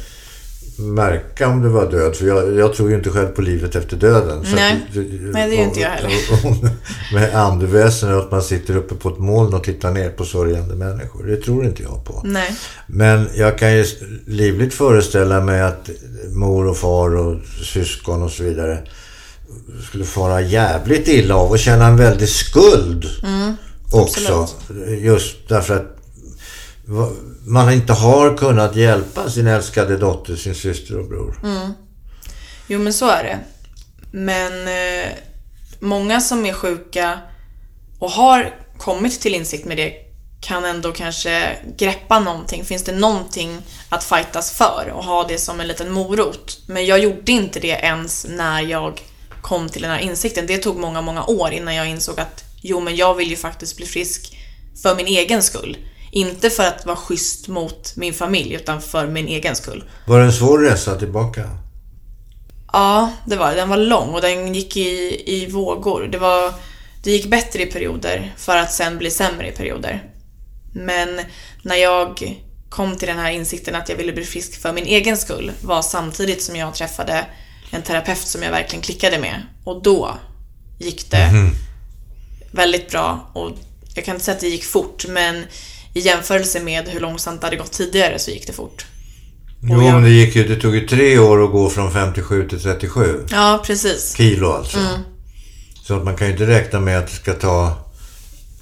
märka om du var död. För jag, jag tror ju inte själv på livet efter döden. Nej, att, Nej det gör inte jag heller. med andeväsen att man sitter uppe på ett moln och tittar ner på sörjande människor. Det tror inte jag på. Nej. Men jag kan ju livligt föreställa mig att mor och far och syskon och så vidare skulle fara jävligt illa av och känna en väldig skuld mm, också. Absolut. Just därför att man inte har kunnat hjälpa sin älskade dotter, sin syster och bror. Mm. Jo, men så är det. Men eh, många som är sjuka och har kommit till insikt med det kan ändå kanske greppa någonting. Finns det någonting att fightas för och ha det som en liten morot? Men jag gjorde inte det ens när jag kom till den här insikten. Det tog många, många år innan jag insåg att jo, men jag vill ju faktiskt bli frisk för min egen skull. Inte för att vara schysst mot min familj, utan för min egen skull. Var det en svår resa tillbaka? Ja, det var Den var lång och den gick i, i vågor. Det var det gick bättre i perioder för att sen bli sämre i perioder. Men när jag kom till den här insikten att jag ville bli frisk för min egen skull var samtidigt som jag träffade en terapeut som jag verkligen klickade med. Och då gick det Mhm. väldigt bra. Och jag kan inte säga att det gick fort, men i jämförelse med hur långsamt det hade gått tidigare så gick det fort. Jo, jag- men det gick ju, det tog ju tre år att gå från 57 till 37 Ja, precis. kilo alltså. Mm. Så att man kan ju inte räkna med att det ska ta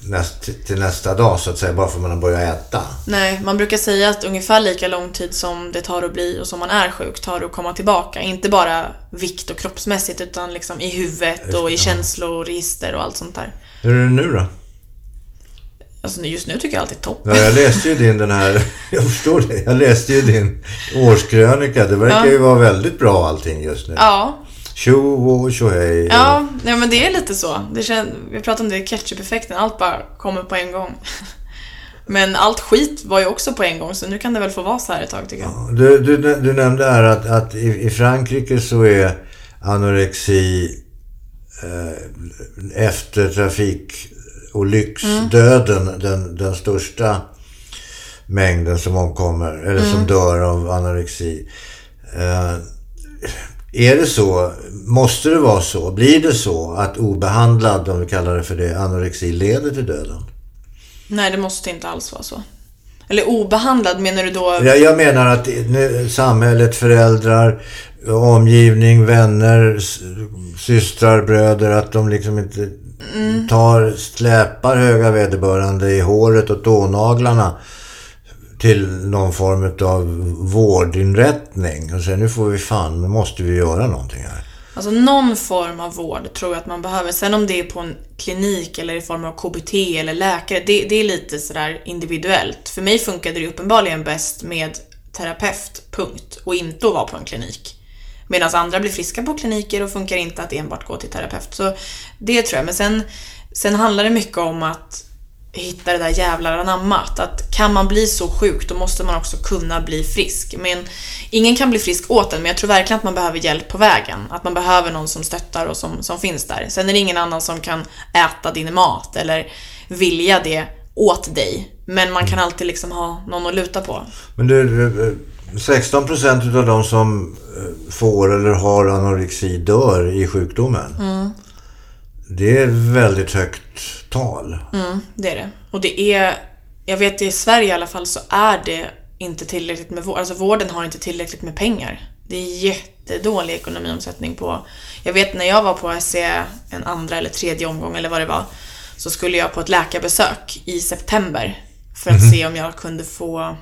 näst, till nästa dag så att säga, bara för att man har börjat äta. Nej, man brukar säga att ungefär lika lång tid som det tar att bli och som man är sjuk tar det att komma tillbaka. Inte bara vikt och kroppsmässigt utan liksom i huvudet och i känsloregister och allt sånt där. Hur är det nu då? Alltså just nu tycker jag allt är topp. Ja, jag läste ju din den här, jag förstår det, jag läste ju din årskrönika. Det verkar Ja. ju vara väldigt bra allting just nu. Ja, Tjo och tjohej. ja, nej, men det är lite så. Det kän, vi pratade om det, ketchup-effekten. Allt bara kommer på en gång. Men allt skit var ju också på en gång, så nu kan det väl få vara så här ett tag tycker jag. Du, du, du nämnde här att, att i, i Frankrike så är anorexi eh, efter trafikolycksdöden den, den största mängden som omkommer eller som dör av anorexi. Eh, är det så? Måste det vara så? Blir det så att obehandlad, om vi kallar det för det, anorexi leder till döden? Nej, det måste inte alls vara så. Eller obehandlad, menar du då? Jag, jag menar att nu, samhället, föräldrar, omgivning, vänner, systrar, bröder, att de liksom inte tar, släpar höga vederbörande i håret och tånaglarna till någon form av vårdinrättning. Och säger nu får vi fan, nu måste vi göra någonting här. Alltså någon form av vård tror jag att man behöver. Sen om det är på en klinik eller i form av KBT eller läkare, det, det är lite sådär individuellt. För mig funkade det uppenbarligen bäst med terapeut, punkt. Och inte att vara på en klinik. Medan andra blir friska på kliniker och funkar inte att enbart gå till terapeut. Så det tror jag. Men sen, sen handlar det mycket om att hitta det där jävla anammat. Att kan man bli så sjuk, då måste man också kunna bli frisk. Men ingen kan bli frisk åt en, men jag tror verkligen att man behöver hjälp på vägen. Att man behöver någon som stöttar och som, som finns där. Sen är det ingen annan som kan äta din mat eller vilja det åt dig. Men man kan alltid liksom ha någon att luta på. Men du, du, 16 procent av de som eh, får eller har anorexi dör i sjukdomen. Det är ett väldigt högt tal. Mm, det är det. Och det är, jag vet i Sverige i alla fall så är det inte tillräckligt med vård. Alltså vården har inte tillräckligt med pengar. Det är jättedålig ekonomiomsättning på... Jag vet när jag var på SE en andra eller tredje omgång eller vad det var. Så skulle jag på ett läkarbesök i september. För att se om jag kunde få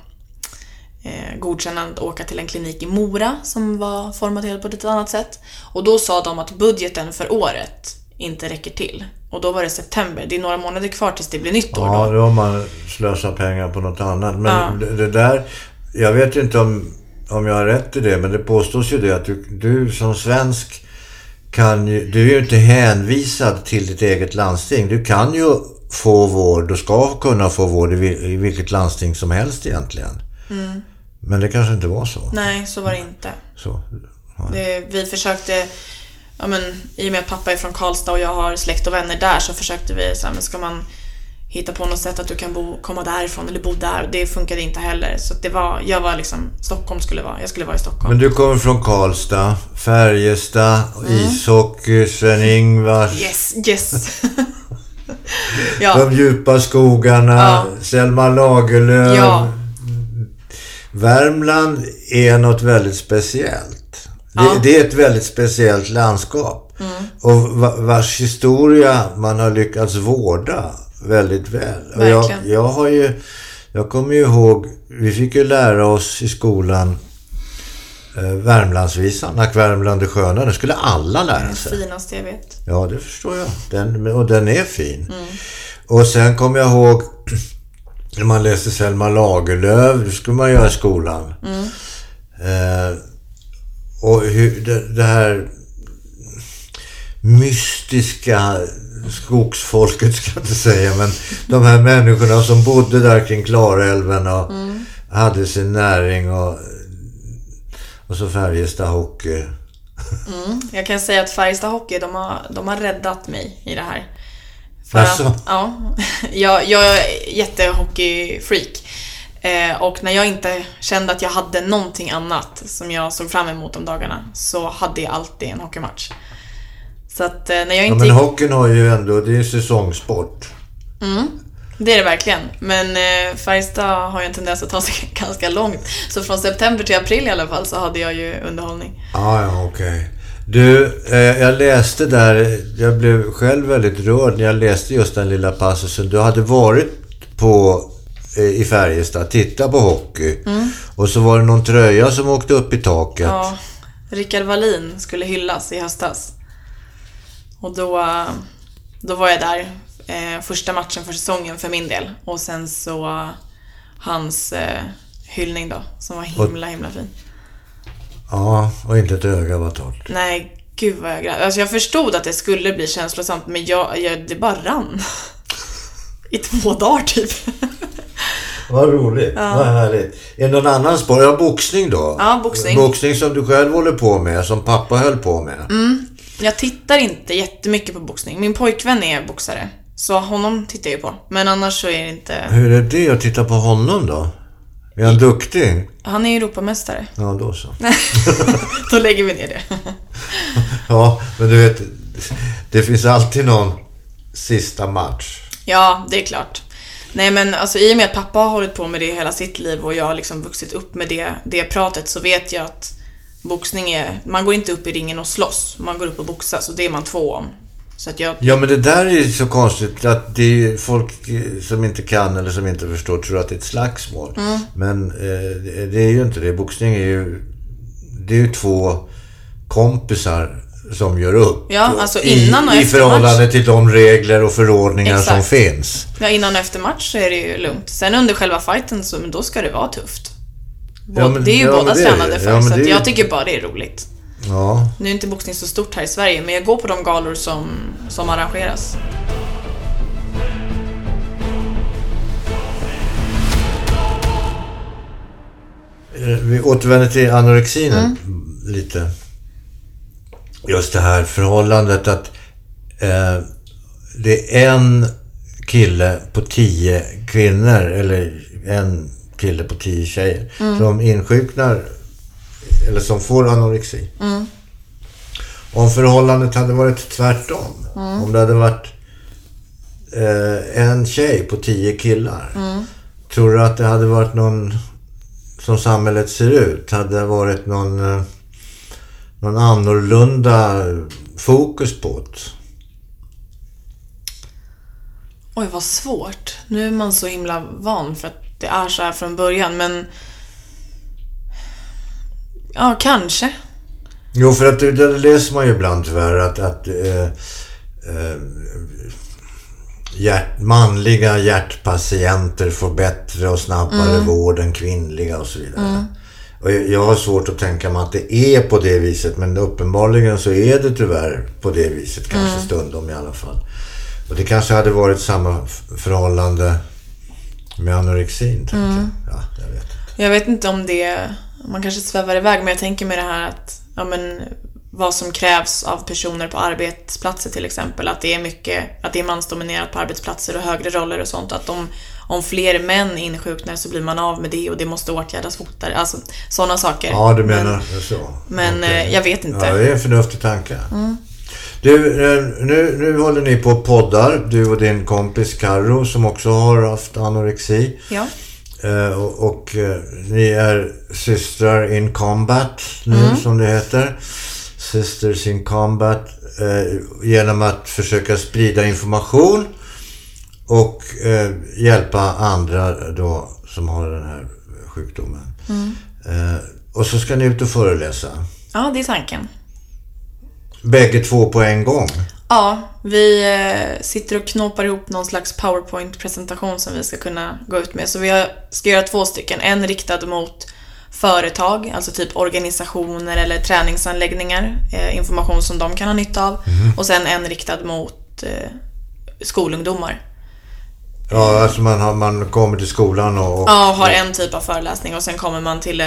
eh, godkännande att åka till en klinik i Mora som var formaterad på ett lite annat sätt. Och då sa de att budgeten för året inte räcker till. Och då var det september. Det är några månader kvar tills det blir nytt år Ja, då. då har man slösat pengar på något annat. Men Ja. det, där, jag vet inte om, om jag har rätt i det, men det påstås ju det att du, du som svensk kan ju, du är ju inte hänvisad till ditt eget landsting. Du kan ju få vård och ska kunna få vård i vilket landsting som helst egentligen. Mm. Men det kanske inte var så. Nej, så var det inte. så. Det, vi försökte, ja men i och med att pappa är från Karlstad och jag har släkt och vänner där så försökte vi så här, men ska man hitta på något sätt att du kan bo, komma därifrån eller bo där. Det funkade inte heller. Så det var, jag var liksom, Stockholm skulle vara, jag skulle vara i Stockholm. Men du kommer från Karlstad, Färjestad, ishockey, Sven-Ingvars. Mm. Yes, yes. ja, De djupa skogarna, Ja. Selma Lagerlöf. Ja. Värmland är något väldigt speciellt. Det, Ja. det är ett väldigt speciellt landskap. Och va- vars historia man har lyckats vårda väldigt väl. Och jag, jag har ju... Jag kommer ju ihåg, vi fick ju lära oss i skolan eh, Värmlandsvisan, Ack Värmland är sköna. Den skulle alla lära sig. finaste jag vet. Ja, det förstår jag. Den, och den är fin. Och sen kommer jag ihåg när man läste Selma Lagerlöf. Det skulle man göra i skolan. Eh, och hur det, det här mystiska skogsfolket ska jag inte säga, men de här människorna som bodde där kring Klarälven och hade sin näring och, och så Färjestad Hockey. Jag kan säga att Färjestad Hockey, de har, de har räddat mig i det här. För Jaså? att, ja, jag, jag är jättehockeyfreak. Eh, och när jag inte kände att jag hade någonting annat som jag såg fram emot de dagarna så hade jag alltid en hockeymatch. Så att eh, när jag Ja, inte men gick... hockeyn har ju ändå, det är ju säsongsport. Det är det verkligen. Men eh, Färjestad har ju en tendens att ta sig ganska långt. Så från september till april i alla fall så hade jag ju underhållning. Ja, ja, okej. Du, eh, jag läste där, jag blev själv väldigt rörd när jag läste just den lilla passusen. Du hade varit på, eh, i Färjestad, tittat på hockey. Och så var det någon tröja som åkte upp i taket. Ja, Rickard Wallin skulle hyllas i höstas. Och då, då var jag där eh, första matchen för säsongen för min del. Och sen så hans eh, hyllning då, som var himla himla fin. Ja, och inte ett öga var torrt. Nej, gud vad jag grät. Alltså jag förstod att det skulle bli känslosamt, men jag, jag, det bara rann. I två dagar typ. Vad roligt. Vad härligt. Är det någon annan sport? Ja, boxning då? Ja, boxning. Boxning som du själv håller på med, som pappa höll på med. Jag tittar inte jättemycket på boxning. Min pojkvän är boxare. Så honom tittar jag ju på. Men annars så är det inte... Hur är det att titta på honom då? Är han duktig? Han är Europamästare. Ja, då så. Då lägger vi ner det. Ja, men du vet, det finns alltid någon sista match. Ja, det är klart. Nej men alltså i och med att pappa har hållit på med det hela sitt liv och jag har liksom vuxit upp med det, det pratet så vet jag att boxning är... Man går inte upp i ringen och slåss. Man går upp och boxas och det är man två om. Så att jag... Ja, men det där är ju så konstigt att det är folk eh, som inte kan eller som inte förstår tror att det är ett slagsmål. Men eh, det- är ju inte det. Boxning är ju... Det är ju två kompisar som gör upp. Ja, alltså innan och I, I förhållande till de regler och förordningar som Exakt. finns. Ja, innan och efter match så är det ju lugnt. Sen under själva fighten så men då ska det vara tufft. Bå- Ja, men- det är ju ja, båda tränade för, Ja, så ju- jag tycker bara det är roligt. Ja. Nu är inte boxning så stort här i Sverige, men jag går på de galor som, som arrangeras. Eh, Vi återvänder till anorexin lite. Just det här förhållandet att eh, det är en kille på tio kvinnor eller en kille på tio tjejer som insjuknar eller som får anorexi. Om förhållandet hade varit tvärtom. Om det hade varit eh, en tjej på tio killar. Tror du att det hade varit någon som samhället ser ut, hade det varit någon, eh, någon annorlunda fokus på det? Oj, vad svårt. Nu är man så himla van för att det är så här från början, men... Ja, kanske. Jo, för att det, det läser man ju ibland tyvärr att, att eh, eh, hjärt, manliga hjärtpatienter får bättre och snabbare vård än kvinnliga och så vidare. Och jag, har svårt att tänka mig att det är på det viset men uppenbarligen så är det tyvärr på det viset, kanske stundom i alla fall. Och det kanske hade varit samma förhållande med anorexin, tänker jag. Ja, jag vet. Jag vet inte om det... Man kanske svävar iväg, men jag tänker med det här att... Ja, men vad som krävs av personer på arbetsplatser till exempel. Att det är mycket... Att det är mansdominerat på arbetsplatser och högre roller och sånt. Att om, om fler män insjuknar så blir man av med det och det måste åtgärdas fortare. Alltså sådana saker. Ja, du Men- menar så. Men eh, jag vet inte. Ja, det är en förnuftig tanke. Du, eh, nu, nu håller ni på poddar, du och din kompis Karo som också har haft anorexi. Ja. Eh, och och eh, ni är systrar in combat nu som det heter. Sisters in combat. Eh, genom att försöka sprida information och hjälpa andra då som har den här sjukdomen. Eh, och så ska ni ut och föreläsa. ja, det är tanken. Bägge två på en gång. Ja, vi eh, sitter och knåpar ihop någon slags powerpoint-presentation som vi ska kunna gå ut med. Så vi ska göra två stycken. En riktad mot företag, alltså typ organisationer eller träningsanläggningar. Eh, information som de kan ha nytta av. Och sen en riktad mot eh, skolungdomar. Ja, alltså man, har, man kommer till skolan och... och Ja, har en typ av föreläsning och sen kommer man till eh,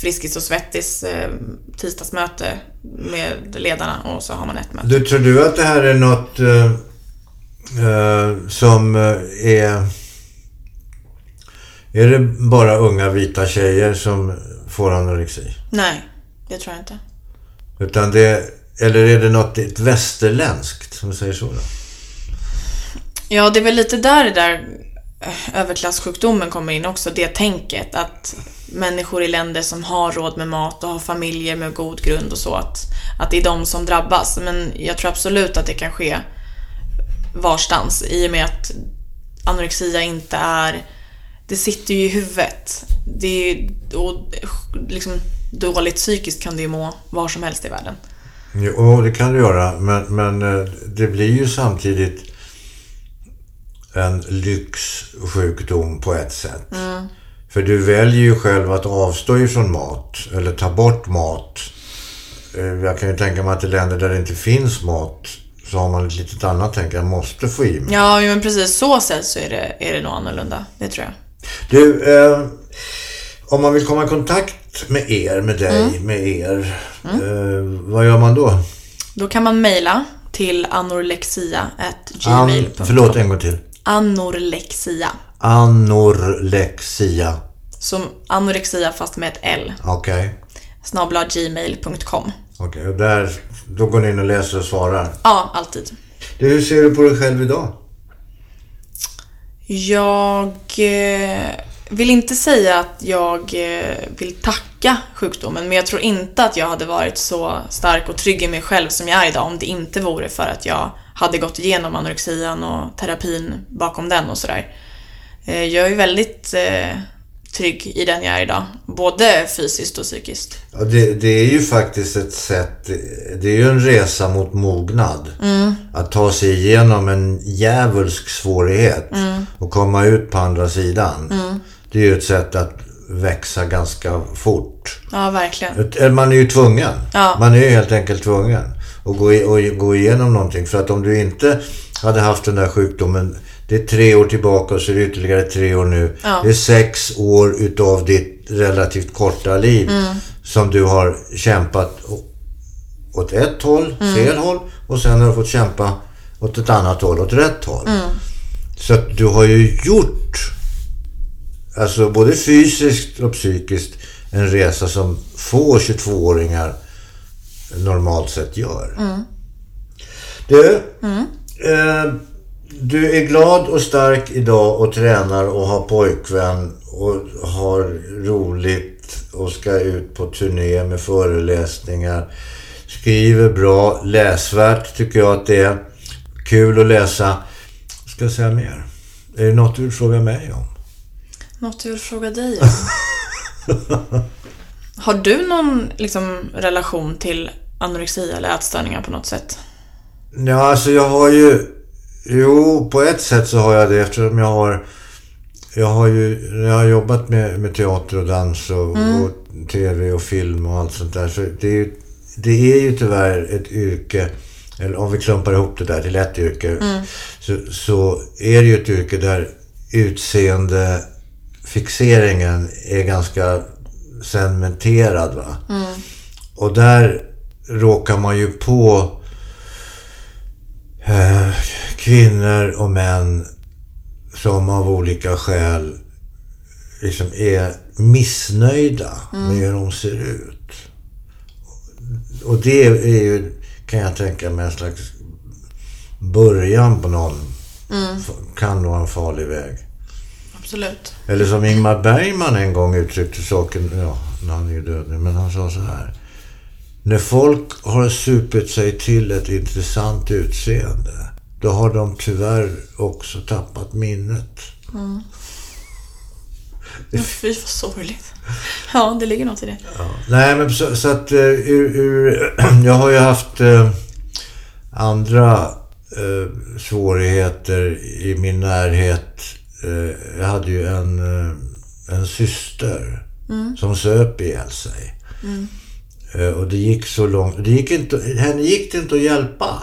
Friskis och Svettis eh, tisdagsmöte med ledarna och så har man ett möte. Du, tror du att det här är något... Eh, eh, som eh, är... Är det bara unga vita tjejer som får anorexi? Nej, det tror jag inte. Utan det... Eller är det något västerländskt, som säger så då? Ja, det är väl lite där det där överklassjukdomen överklasssjukdomen kommer in också. Det tänket att människor i länder som har råd med mat och har familjer med god grund och så, att, att det är de som drabbas. Men jag tror absolut att det kan ske varstans i och med att anorexia inte är... Det sitter ju i huvudet. Det är, och liksom, dåligt psykiskt kan du ju må var som helst i världen. Jo, det kan du göra. Men, men eh, det blir ju samtidigt en lyxsjukdom på ett sätt. Mm. För du väljer ju själv att avstå ifrån mat eller ta bort mat. Eh, Jag kan ju tänka mig att i länder där det inte finns mat så har man ett litet annat tänk. Jag måste få i mig. Ja, men precis så sett så är det, är det nog annorlunda. Det tror jag. Du, eh, om man vill komma i kontakt med er, med dig, Mm. med er. Eh, vad gör man då? Då kan man mejla till An, anorlexia.gmail.com förlåt, en gång till. Anorlexia. Anorexia. Som anorexia fast med ett L. Okej. Snabla gmail.com. Okej, och där, då går ni in och läser och svarar. Ja, alltid. Du, hur ser du på dig själv idag? Jag eh, vill inte säga att jag eh, vill tacka sjukdomen, men jag tror inte att jag hade varit så stark och trygg i mig själv som jag är idag om det inte vore för att jag hade gått igenom anorexian och terapin bakom den och sådär. Eh, jag är väldigt eh, trygg i den jag är idag, både fysiskt och psykiskt. Ja, det, det är ju faktiskt ett sätt, det är ju en resa mot mognad. Att ta sig igenom en djävulsk svårighet och komma ut på andra sidan. Det är ju ett sätt att växa ganska fort. Ja, verkligen. Eller Man är ju tvungen. Ja. Man är ju helt enkelt tvungen att gå, i, och gå igenom någonting. För att om du inte hade haft den där sjukdomen, det är tre år tillbaka och så är det ytterligare tre år nu. Ja. Det är sex år utav ditt relativt korta liv som du har kämpat åt ett håll, fel håll och sen har du fått kämpa åt ett annat håll, åt rätt håll. Så att du har ju gjort, alltså både fysiskt och psykiskt, en resa som få 22-åringar normalt sett gör. Du, eh, du är glad och stark idag och tränar och har pojkvän och har roligt och ska ut på turné med föreläsningar. Skriver bra, läsvärt tycker jag att det är. Kul att läsa. Ska jag säga mer? Är det något du vill fråga mig om? Något jag vill fråga dig om? Har du någon liksom, relation till anorexia eller ätstörningar på något sätt? Ja, alltså jag har ju... Jo, på ett sätt så har jag det eftersom jag har... Jag har ju jag har jobbat med, med teater och dans och, och tv och film och allt sånt där. Så det är ju, det är ju tyvärr ett yrke, eller om vi klumpar ihop det där till ett yrke, så, så är det ju ett yrke där utseendefixeringen är ganska cementerad. Va? Och där råkar man ju på eh, kvinnor och män som av olika skäl liksom är missnöjda med hur de ser ut. Och det är ju, kan jag tänka mig, en slags början på någon. Kan vara en farlig väg. Absolut. Eller som Ingmar Bergman en gång uttryckte saken, ja, han är ju död nu, men han sa så här. När folk har supit sig till ett intressant utseende, då har de tyvärr också tappat minnet. Ja, fy vad sorgligt. Ja, det ligger något i det. Nej, men så, så att uh, ur, ur, jag har ju haft eh, andra eh, svårigheter i min närhet. Jag hade ju en, en syster som söp ihjäl sig. Eh, och det gick så långt. Det gick inte, henne gick det inte att hjälpa.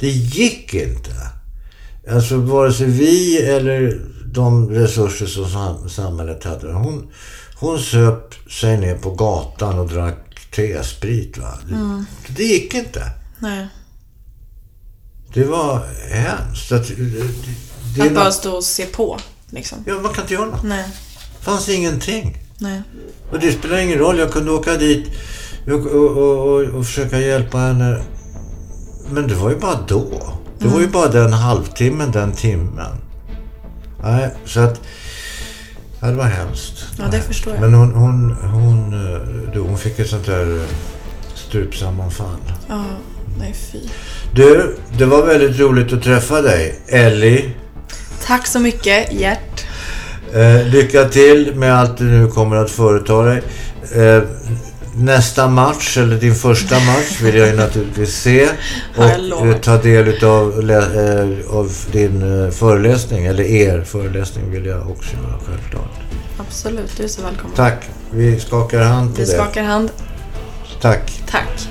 Det gick inte. Alltså vare sig vi eller de resurser som sam- samhället hade. Hon, hon söp sig ner på gatan och drack T-sprit. Va? Det, det gick inte. Nej. Det var hemskt. Att, det, det är Att bara något- stå och se på, liksom. ja, man kan inte göra något. Nej, Det fanns ingenting. nej. Och det spelar ingen roll. Jag kunde åka dit och, och, och, och, försöka hjälpa henne. Men det var ju bara då. Det var ju bara den halvtimmen, den timmen. Nej, så att... Ja, det var hemskt. Ja, det förstår jag. Men hon, hon, hon, du, hon fick ett sånt där eh, strupsammanfall. Ja, nej fy. Du, det var väldigt roligt att träffa dig. Ellie. Tack så mycket, Gert. Eh, lycka till med allt du nu kommer att företa dig. Eh, nästa match, eller din första match, vill jag ju naturligtvis se. Och eh, ta del lä- eh, av din eh, föreläsning, eller er föreläsning vill jag också göra självklart. Absolut, du är så välkommen. Tack. Vi skakar hand på Vi det. skakar hand. Tack. Tack.